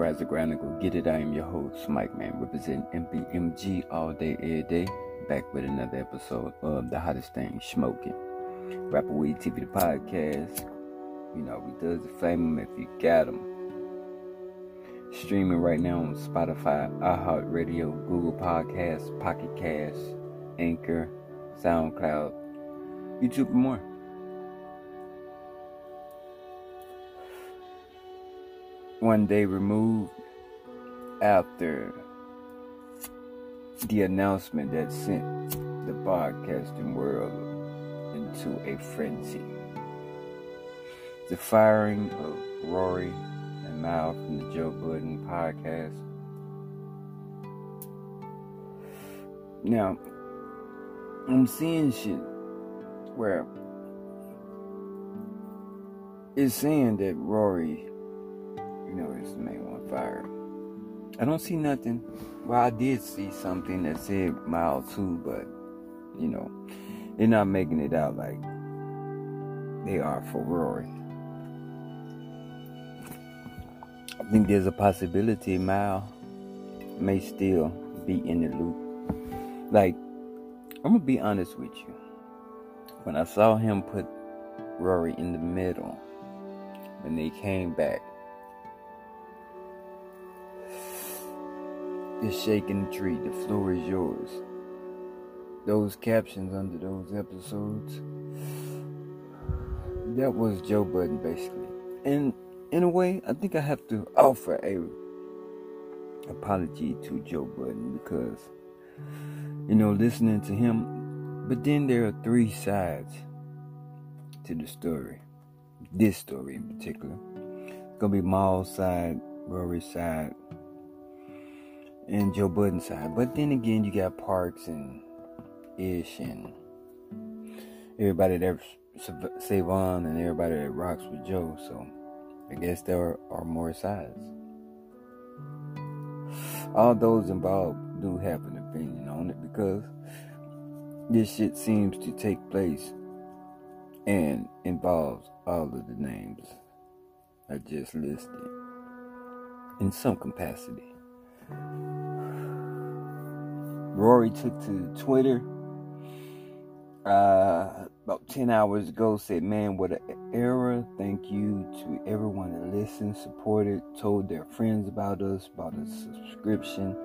Rise the ground and go get it. I am your host, Mike Man, representing MBMG all day, every day. Back with another episode of the hottest thing, smoking. Rapper Weed TV, the podcast. You know, we does the flame them if you got them. Streaming right now on Spotify, iHeartRadio, Google Podcasts, Pocket Cast, Anchor, SoundCloud, YouTube, and more. One day removed after the announcement that sent the podcasting world into a frenzy. The firing of Rory and Mal from the Joe Budden podcast. Now, I'm seeing shit where it's saying that Rory you know, it's the main one fire. I don't see nothing. Well, I did see something that said Mal two, but you know, they're not making it out like they are for Rory. I think there's a possibility Mal may still be in the loop. Like, I'm gonna be honest with you. When I saw him put Rory in the middle, when they came back, is shaking the tree. The floor is yours. Those captions under those episodes, that was Joe Budden basically. And in a way, I think I have to offer a apology to Joe Budden because, you know, listening to him, but then there are three sides to the story. This story in particular. It's gonna be Mal's side, Rory's side, and Joe Budden side. But then again, you got Parks and Ish and everybody that Savon and everybody that rocks with Joe. So I guess there are more sides. All those involved do have an opinion on it because this shit seems to take place and involves all of the names I just listed in some capacity. Rory took to Twitter uh, about 10 hours ago, said, Man, what an era. Thank you to everyone that listened, supported, told their friends about us, bought a subscription,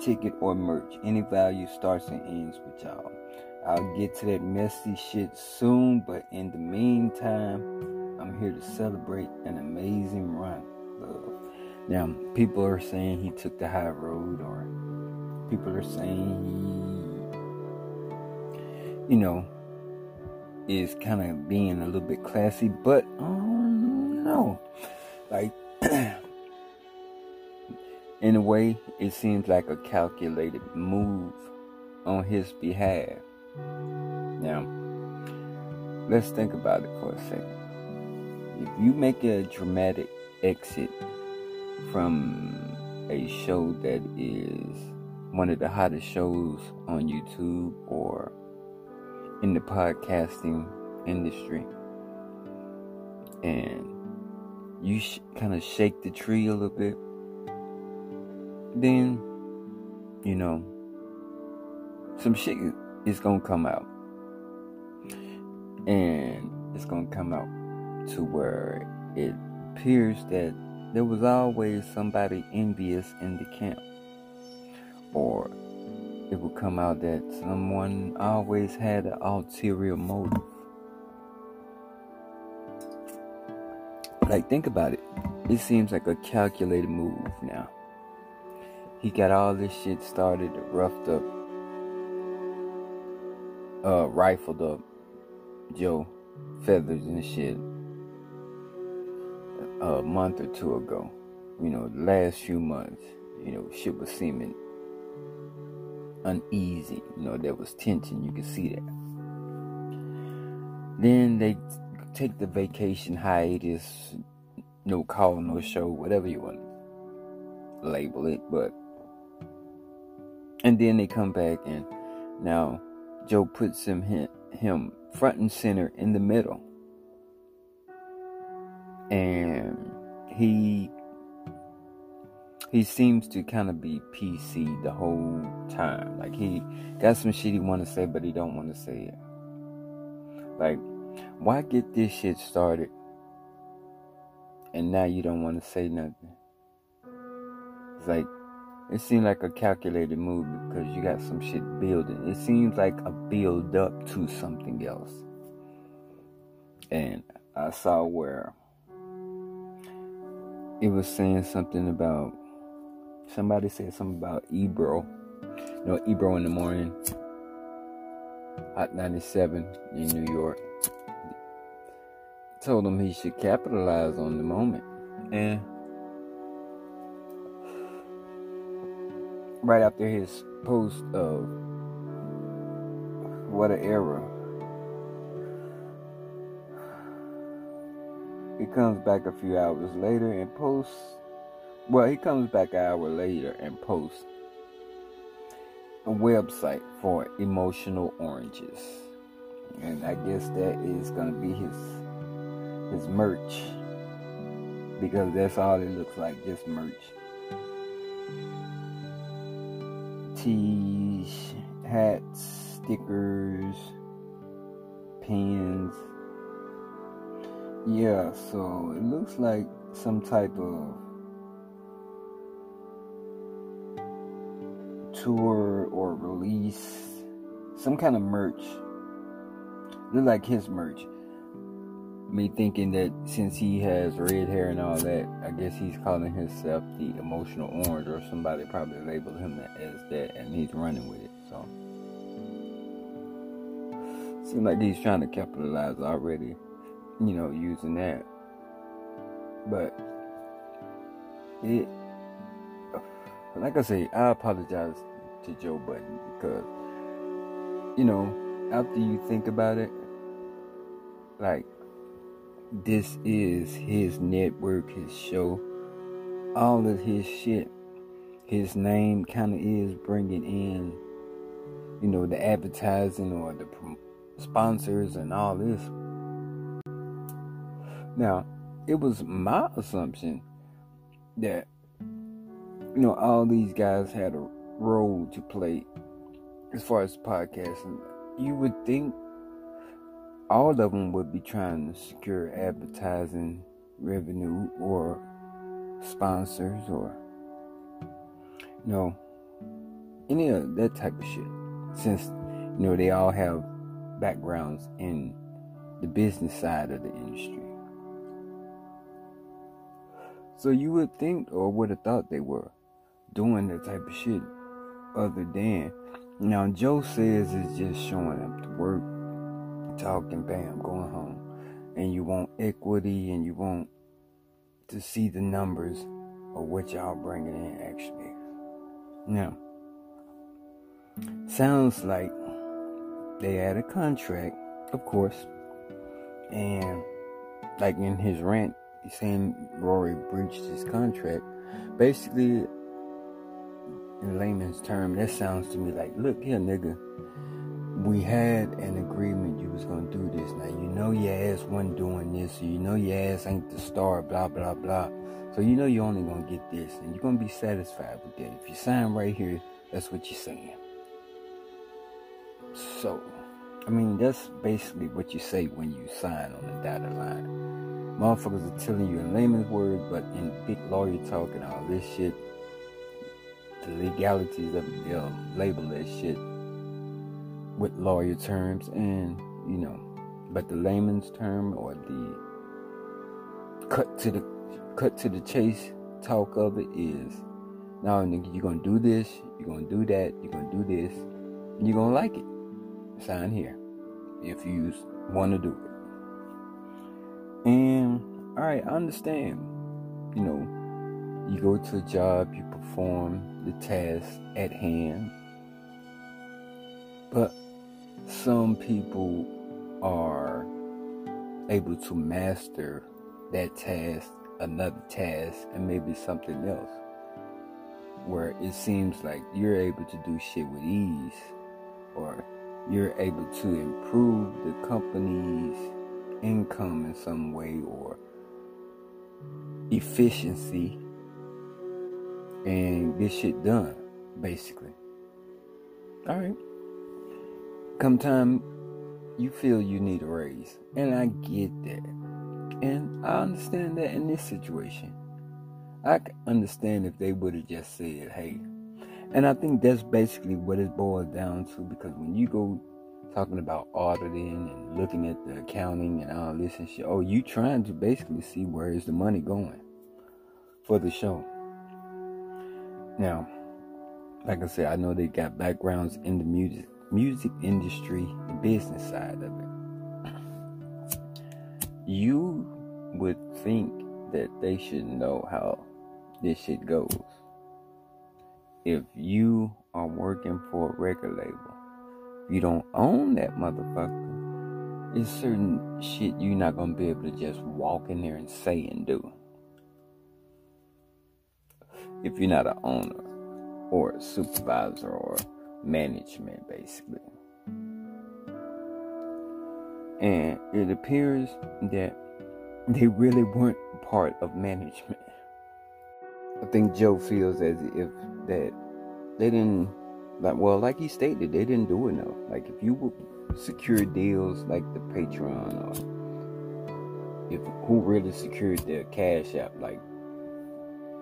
ticket, or merch. Any value starts and ends with y'all. I'll get to that messy shit soon, but in the meantime, I'm here to celebrate an amazing run. Love. Now, people are saying he took the high road or people are saying he, you know, is kind of being a little bit classy, but um, no, like in a way, it seems like a calculated move on his behalf. Now, let's think about it for a second. If you make a dramatic exit from a show that is one of the hottest shows on YouTube or in the podcasting industry. And you sh- kind of shake the tree a little bit, then, you know, some shit is going to come out. And it's going to come out to where it appears that there was always somebody envious in the camp or it would come out that someone always had an ulterior motive. Like, think about it. It seems like a calculated move now. He got all this shit started, roughed up, uh, rifled up Joe Feathers and shit a month or two ago. You know, last few months, you know, shit was seeming uneasy. You know, there was tension. You could see that. Then they take the vacation hiatus, no call, no show, whatever you want to label it. But, and then they come back and now Joe puts him, him front and center in the middle. And he he seems to kind of be PC the whole time. Like he got some shit he want to say, but he don't want to say it. Like, why get this shit started, and now you don't want to say nothing? It's like it seemed like a calculated move because you got some shit building. It seems like a build up to something else. And I saw where it was saying something about somebody said something about Ebro. You know, Ebro in the morning. Hot 97 in New York. Told him he should capitalize on the moment. And right after his post of what an era. He comes back a few hours later and posts. Well, he comes back an hour later and posts a website for emotional oranges, and I guess that is gonna be his his merch because that's all it looks like, just merch tees, hats, stickers, pins. Yeah, so it looks like some type of tour or release, some kind of merch. Look like his merch me thinking that since he has red hair and all that, I guess he's calling himself the emotional orange, or somebody probably labeled him as that, and he's running with it. So, seems like he's trying to capitalize already, you know, using that. But it, like I say, I apologize to Joe Budden because, you know, after you think about it, like this is his network, his show, all of his shit. His name kind of is bringing in, you know, the advertising or the sponsors and all this. Now, it was my assumption that, you know, all these guys had a role to play as far as podcasting. You would think all of them would be trying to secure advertising revenue or sponsors or you know any of that type of shit since you know they all have backgrounds in the business side of the industry so you would think or would have thought they were doing that type of shit other than now joe says it's just showing up to work talking, bam, going home. And you want equity and you want to see the numbers of what y'all bringing in actually. Now, sounds like they had a contract, of course, and like in his rant, saying Rory breached his contract. Basically, in layman's term, that sounds to me like, look here, nigga we had an agreement you was gonna do this. Now you know your ass wasn't doing this, you know your ass ain't the star, blah blah blah. So you know you're only gonna get this, and you're gonna be satisfied with that. If you sign right here, that's what you're saying. So, I mean, that's basically what you say when you sign on the dotted line. Motherfuckers are telling you in layman's words, but in big lawyer talk and all this shit, the legalities of it, they'll label that shit with lawyer terms and you know but the layman's term or the cut to the cut to the chase talk of it is now nigga you're gonna do this you're gonna do that you're gonna do this and you're gonna like it. Sign here if you want to do it and all right i understand you know you go to a job you perform the task at hand but some people are able to master that task, another task, and maybe something else. Where it seems like you're able to do shit with ease, or you're able to improve the company's income in some way or efficiency and get shit done, basically. All right. Come time you feel you need a raise, and I get that. And I understand that in this situation. I understand if they would have just said, hey. And I think that's basically what it boils down to because when you go talking about auditing and looking at the accounting and all this and shit, oh, you trying to basically see where is the money going for the show. Now, like I said, I know they got backgrounds in the music music industry, the business side of it. You would think that they should know how this shit goes. If you are working for a record label, you don't own that motherfucker, it's certain shit you're not gonna be able to just walk in there and say and do. If you're not an owner or a supervisor or management, basically. And it appears that they really weren't part of management. I think Joe feels as if that they didn't like well, like he stated, they didn't do enough. Like if you would secure deals like the Patreon or if who really secured their cash app, like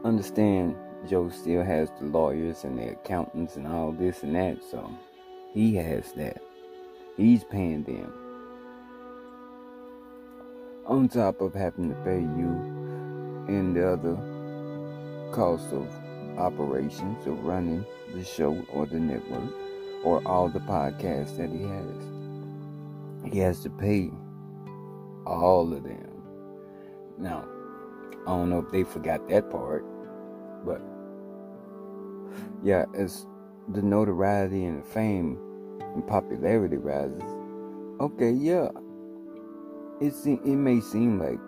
understand Joe still has the lawyers and the accountants and all this and that, so he has that. He's paying them. On top of having to pay you and the other cost of operations of running the show or the network or all the podcasts that he has. He has to pay all of them. Now, I don't know if they forgot that part, but yeah, as the notoriety and the fame and popularity rises, okay, yeah, it it may seem like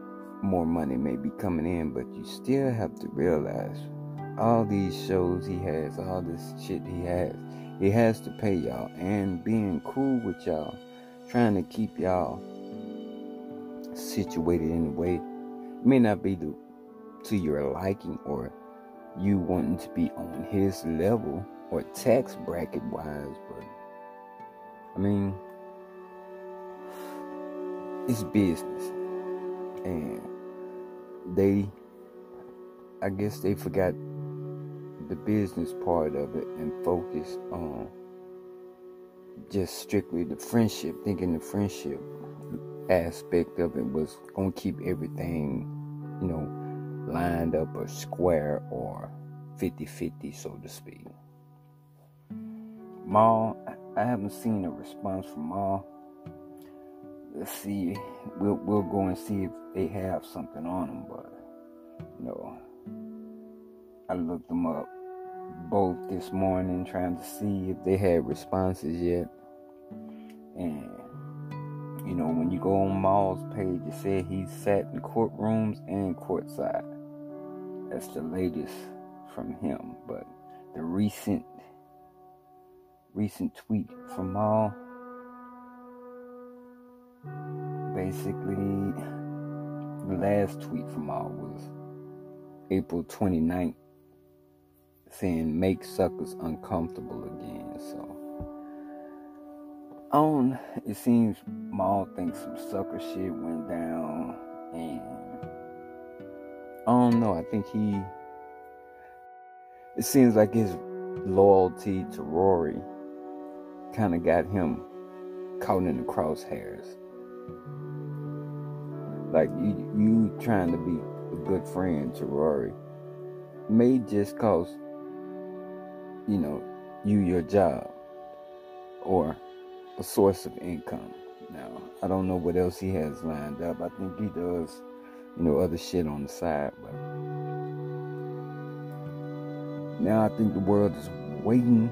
more money may be coming in, but you still have to realize all these shows he has, all this shit he has, he has to pay y'all, and being cool with y'all, trying to keep y'all situated in a way may not be the, to your liking or you wanting to be on his level or tax bracket wise, but I mean, it's business. And they, I guess they forgot the business part of it and focused on just strictly the friendship, thinking the friendship aspect of it was going to keep everything, you know, lined up or square or 50 50, so to speak. Mal, I haven't seen a response from Mal. Let's see. We'll, we'll go and see if they have something on them, but you know, I looked them up both this morning trying to see if they had responses yet. And you know, when you go on Mal's page, it said he sat in courtrooms and courtside. That's the latest from him. But the recent recent tweet from Mal basically the last tweet from Mal was April 29th saying make suckers uncomfortable again. So on it seems Mal thinks some sucker shit went down and I don't know. I think he. It seems like his loyalty to Rory kind of got him caught in the crosshairs. Like you, you trying to be a good friend to Rory may just cost, you know, you your job or a source of income. Now, I don't know what else he has lined up. I think he does you know, other shit on the side. But now I think the world is waiting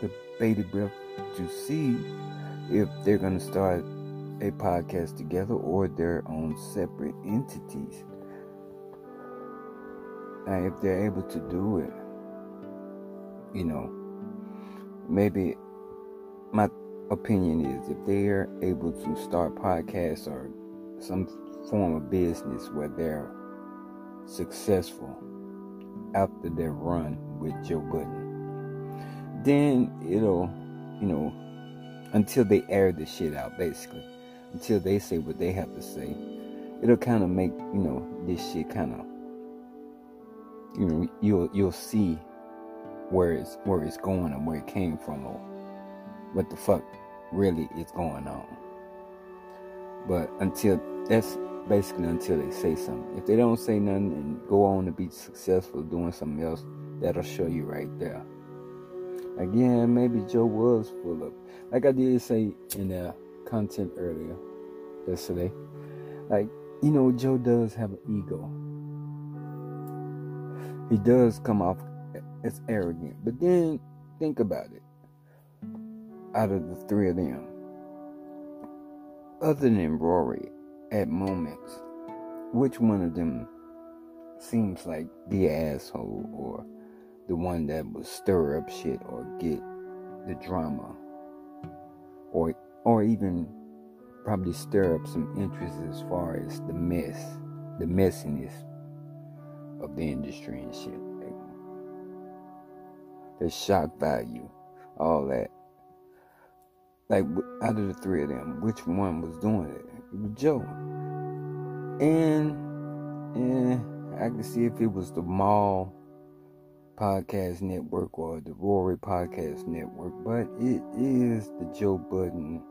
with bated breath to see if they're going to start a podcast together or their own separate entities. Now, if they're able to do it, you know, maybe my opinion is if they are able to start podcasts or some form of business where they're successful after their run with Joe Budden. Then it'll, you know, until they air the shit out, basically, until they say what they have to say, it'll kind of make you know this shit kind of, you know, you'll you'll see where it's where it's going and where it came from or what the fuck really is going on. But until that's basically until they say something. If they don't say nothing and go on to be successful doing something else, that'll show you right there. Again, maybe Joe was full of, like I did say in the content earlier yesterday, like, you know, Joe does have an ego. He does come off as arrogant. But then think about it. Out of the three of them, other than Rory, at moments, which one of them seems like the asshole or the one that will stir up shit or get the drama or or even probably stir up some interest as far as the mess, the messiness of the industry and shit. The shock value, all that. Like out of the three of them, which one was doing it? It was Joe. And and I can see if it was the Mal Podcast Network or the Rory Podcast Network, but it is the Joe Budden.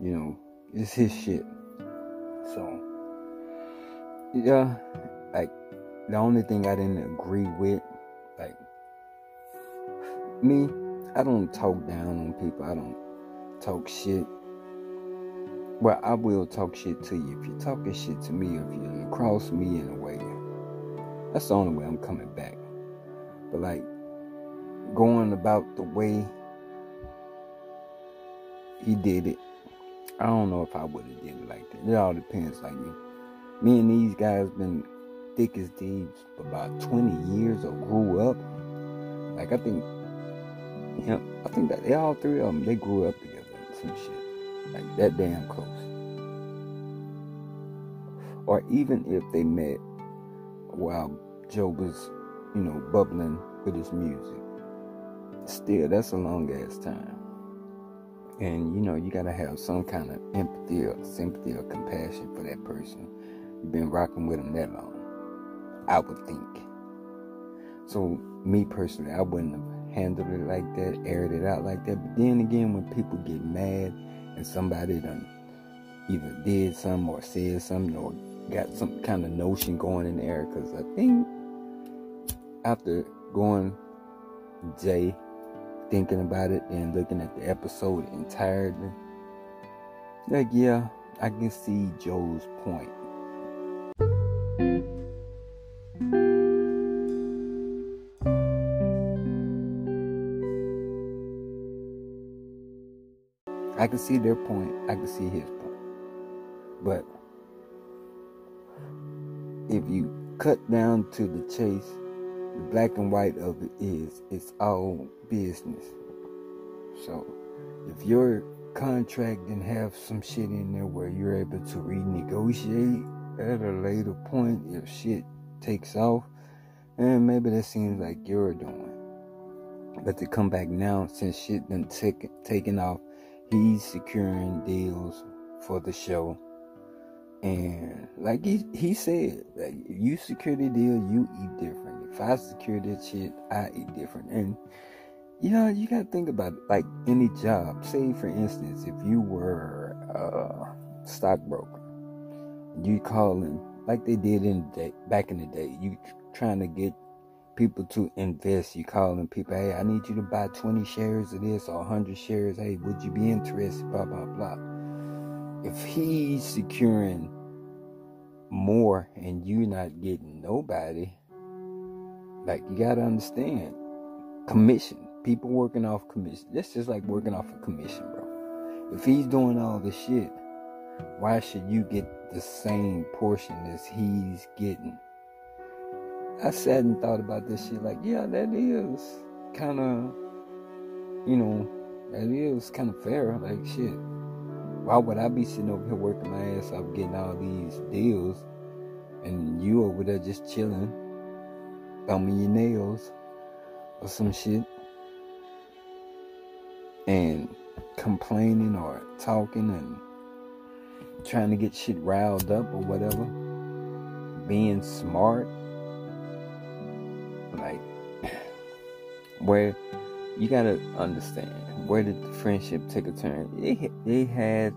You know, it's his shit. So yeah, like the only thing I didn't agree with, me, I don't talk down on people. I don't talk shit well, I will talk shit to you. If you're talking shit to me, if you cross me in a way, that's the only way I'm coming back. But like going about the way he did it, I don't know if I would have did it like that. It all depends. Like me, me and these guys been thick as thieves for about 20 years or grew up. Like I think, you know, I think that they all three of them they grew up together. Some shit. Like that damn close. Or even if they met while Joe was, you know, bubbling with his music. Still, that's a long ass time. And you know, you gotta have some kind of empathy or sympathy or compassion for that person. You've been rocking with them that long. I would think. So me personally, I wouldn't have handled it like that, aired it out like that. But then again, when people get mad and somebody done either did something or said something or got some kind of notion going in there because I think after going Jay thinking about it and looking at the episode entirely like yeah I can see Joe's point can see their point. I can see his point. But if you cut down to the chase, the black and white of it is it's all business. So if your contract didn't have some shit in there where you're able to renegotiate at a later point if shit takes off, and maybe that seems like you're doing. But to come back now since shit done take, taken off he's securing deals for the show. And like he he said, like you secure the deal, you eat different. If I secure that shit, I eat different. And you know, you gotta think about it. Like any job. Say for instance, if you were a stockbroker, you calling like they did in the day back in the day, you trying to get people to invest. You calling people, hey, I need you to buy 20 shares of this or 100 shares. Hey, would you be interested? Blah, blah, blah. If he's securing more and you're not getting nobody, like you got to understand commission. People working off commission. That's just like working off a commission, bro. If he's doing all the shit, why should you get the same portion as he's getting? I sat and thought about this shit. Like, yeah, that is kind of, you know, that is kind of fair. Like, shit. Why would I be sitting over here working my ass off getting all these deals and you over there just chilling? thumbing your nails or some shit and complaining or talking and trying to get shit riled up or whatever, being smart, where you gotta understand where did the friendship take a turn? They they had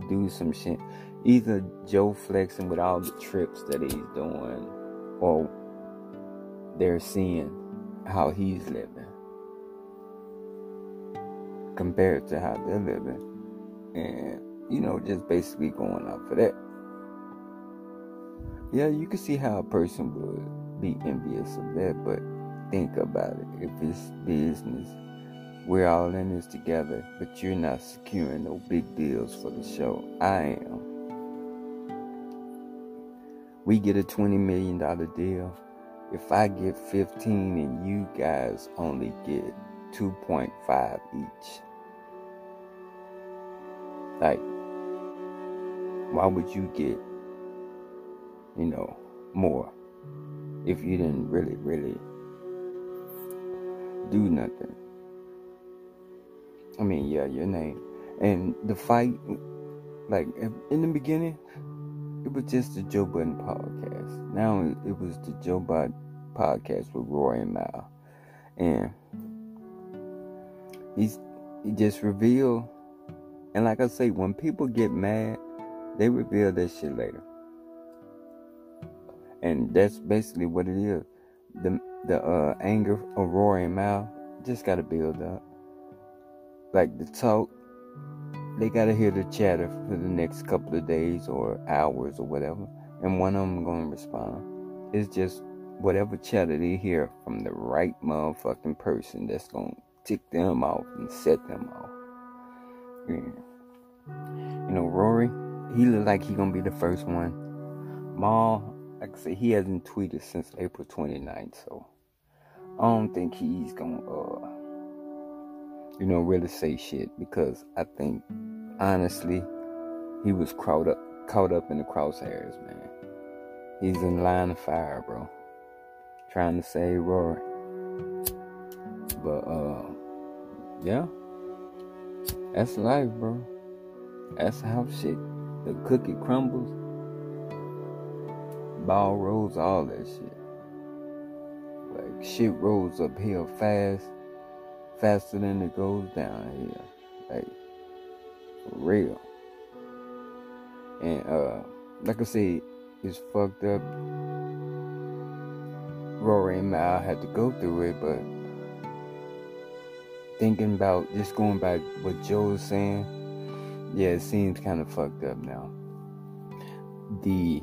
to do some shit. Either Joe flexing with all the trips that he's doing, or they're seeing how he's living compared to how they're living. And, you know, just basically going out for that. Yeah, you can see how a person would be envious of that, but think about it. If it's business, we're all in this together, but you're not securing no big deals for the show. I am. We get a $20 million deal. If I get 15 and you guys only get 2.5 each, like, why would you get, you know, more if you didn't really, really do nothing? I mean, yeah, your name. And the fight, like, in the beginning, it was just the Joe Budden podcast. Now it was the Joe Budden podcast with Roy and Mal. And he's he just revealed and like I say, when people get mad, they reveal that shit later. And that's basically what it is. The the uh, anger Rory and Mal just gotta build up. Like the talk, they gotta hear the chatter for the next couple of days or hours or whatever. And one of them gonna respond. It's just whatever chatter they hear from the right motherfucking person that's gonna tick them off and set them off. Yeah. You know, Rory, he look like he gonna be the first one. Mal, like I said, he hasn't tweeted since April 29th, so I don't think he's gonna, uh, you know, really say shit because I think, honestly, he was caught up, caught up in the crosshairs, man. He's in line of fire, bro, trying to save Rory. But uh, yeah, that's life, bro. That's how shit. The cookie crumbles. Ball rolls, all that shit. Like shit rolls uphill fast, faster than it goes down here. Like for real. And uh like I said, it's fucked up. Rory and Mal had to go through it, but thinking about just going back what Joe was saying, yeah, it seems kind of fucked up now. The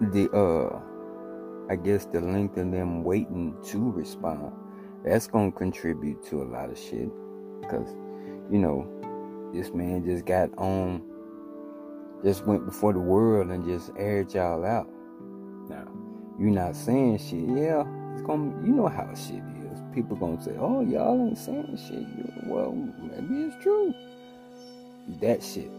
the uh I guess the length of them waiting to respond, that's gonna contribute to a lot of shit. Cause, you know, this man just got on just went before the world and just aired y'all out. Now, you're not saying shit, yeah, it's gonna you know how shit is people gonna say, "Oh, y'all ain't saying shit." Well, maybe it's true. That shit,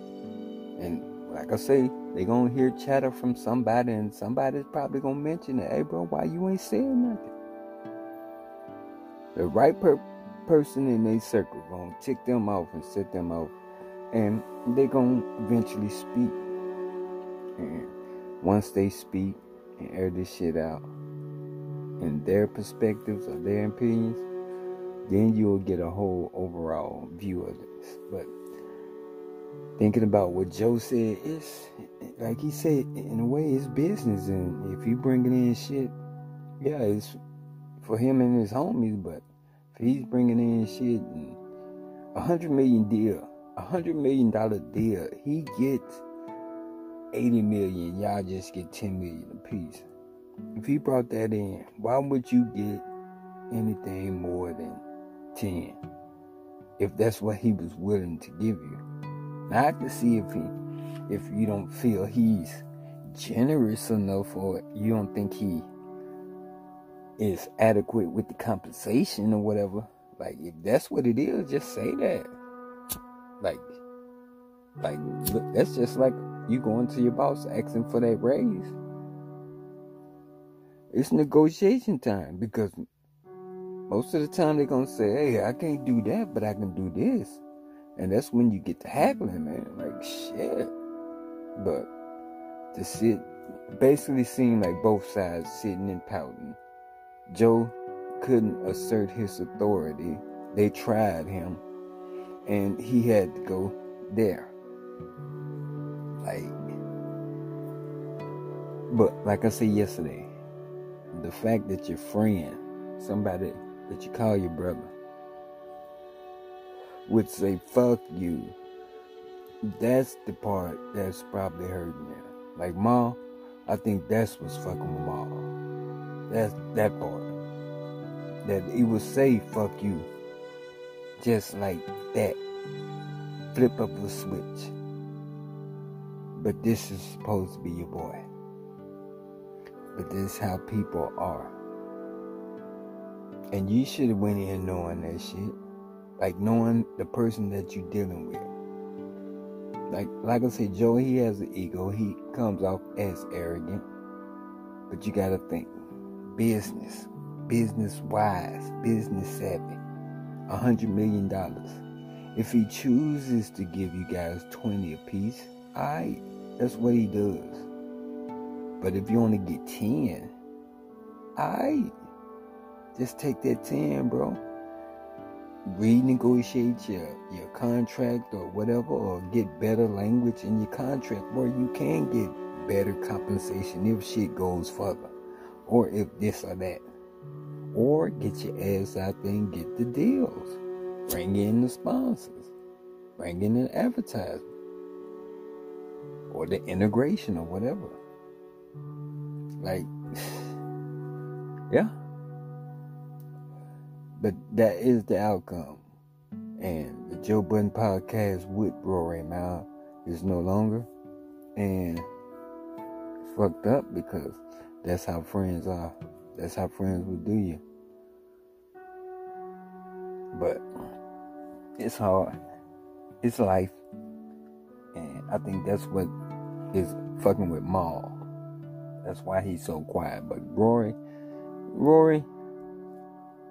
and like I say, they gonna hear chatter from somebody, and somebody's probably gonna mention it. Hey, bro, why you ain't saying nothing? The right per- person in their circle gonna tick them off and set them off, and they gonna eventually speak. And once they speak and air this shit out and their perspectives or their opinions, then you'll get a whole overall view of this. But thinking about what Joe said, it's like he said, in a way, it's business. And if you bringing in shit, yeah, it's for him and his homies. But if he's bringing in shit, a hundred million deal, a hundred million dollar deal, he gets eighty million. Y'all just get ten million apiece. If he brought that in, why would you get anything more than 10? If that's what he was willing to give you. I can see if he if you don't feel he's generous enough or you don't think he is adequate with the compensation or whatever. Like if that's what it is, just say that. Like like look, that's just like you going to your boss asking for that raise it's negotiation time because most of the time they're gonna say, "Hey, I can't do that, but I can do this," and that's when you get to haggling, man. Like shit. But to sit, basically seemed like both sides sitting and pouting. Joe couldn't assert his authority. They tried him, and he had to go there. Like, but like I said yesterday, the fact that your friend, somebody that you call your brother, would say "fuck you," that's the part that's probably hurting them. Like Ma, I think that's what's fucking with Ma. That's that part. That he would say "fuck you," just like that. Flip up the switch. But this is supposed to be your boy. But this is how people are. And you should have went in knowing that shit. Like knowing the person that you're dealing with. Like like I said, Joe, he has an ego. He comes off as arrogant. But you gotta think. Business. Business wise. Business savvy. A hundred million dollars. If he chooses to give you guys 20 apiece, I that's what he does. But if you only get 10, I just take that 10, bro. Renegotiate your, your contract or whatever, or get better language in your contract where you can get better compensation if shit goes further. Or if this or that. Or get your ass out there and get the deals. Bring in the sponsors. Bring in an advertisement. Or the integration or whatever. Like, yeah. But that is the outcome. And the Joe Budden podcast with Rory Mal is no longer. And fucked up because that's how friends are. That's how friends would do you. But it's hard. It's life. And I think that's what is fucking with Mal. That's why he's so quiet. But Rory, Rory,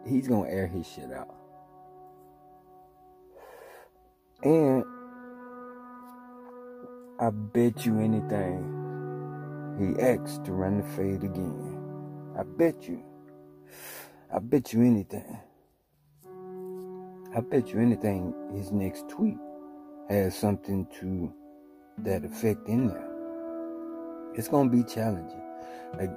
he's gonna air his shit out. And I bet you anything he asked to run the fade again. I bet you. I bet you anything. I bet you anything his next tweet has something to that effect in there. It's gonna be challenging. Like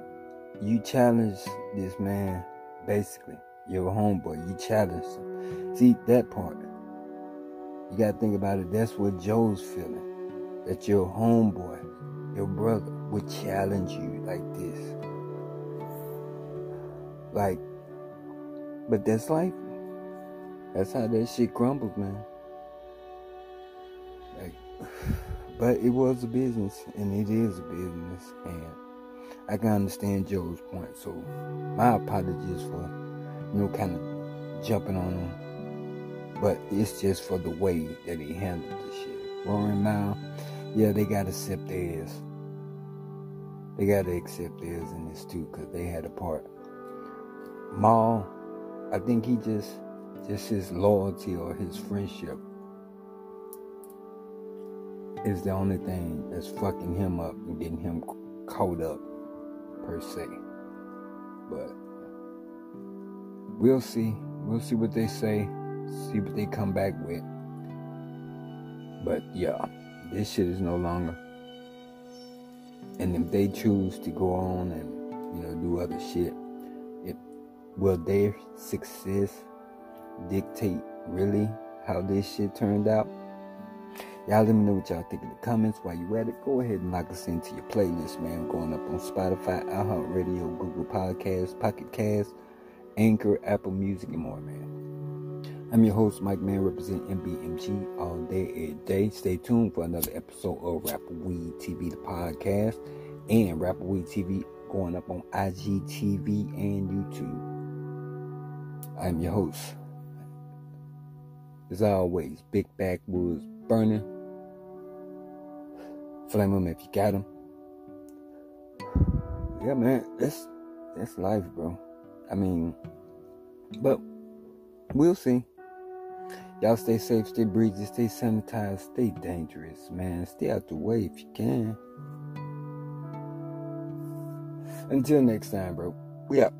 you challenge this man, basically, your homeboy, you challenge him. See that part. You gotta think about it. That's what Joe's feeling. That your homeboy, your brother, would challenge you like this. Like, but that's life. That's how that shit crumbles, man. Like, but it was a business, and it is a business, and I can understand Joe's point. So, my apologies for, know, kind of jumping on him, but it's just for the way that he handled the shit. Rory and Mal, yeah, they gotta accept theirs. They gotta accept theirs in this too, cause they had a part. Mal, I think he just just his loyalty or his friendship is the only thing that's fucking him up and getting him caught up per se. But we'll see. We'll see what they say. See what they come back with. But yeah, this shit is no longer. And if they choose to go on and you know do other shit, it will their success dictate really how this shit turned out. Y'all let me know what y'all think in the comments. While you at it, go ahead and lock us into your playlist, man. Going up on Spotify, iHeartRadio, Google Podcasts, Pocket Cast, Anchor, Apple Music, and more, man. I'm your host, Mike Man, representing MBMG all day, every day. Stay tuned for another episode of Rapper Weed TV, the podcast, and Rapper Weed TV going up on IGTV and YouTube. I'm your host. As always, big backwoods burning. Flame them if you got them. Yeah, man, let's that's life, bro. I mean, but we'll see. Y'all stay safe, stay breezy, stay sanitized, stay dangerous, man. Stay out the way if you can. Until next time, bro. We out.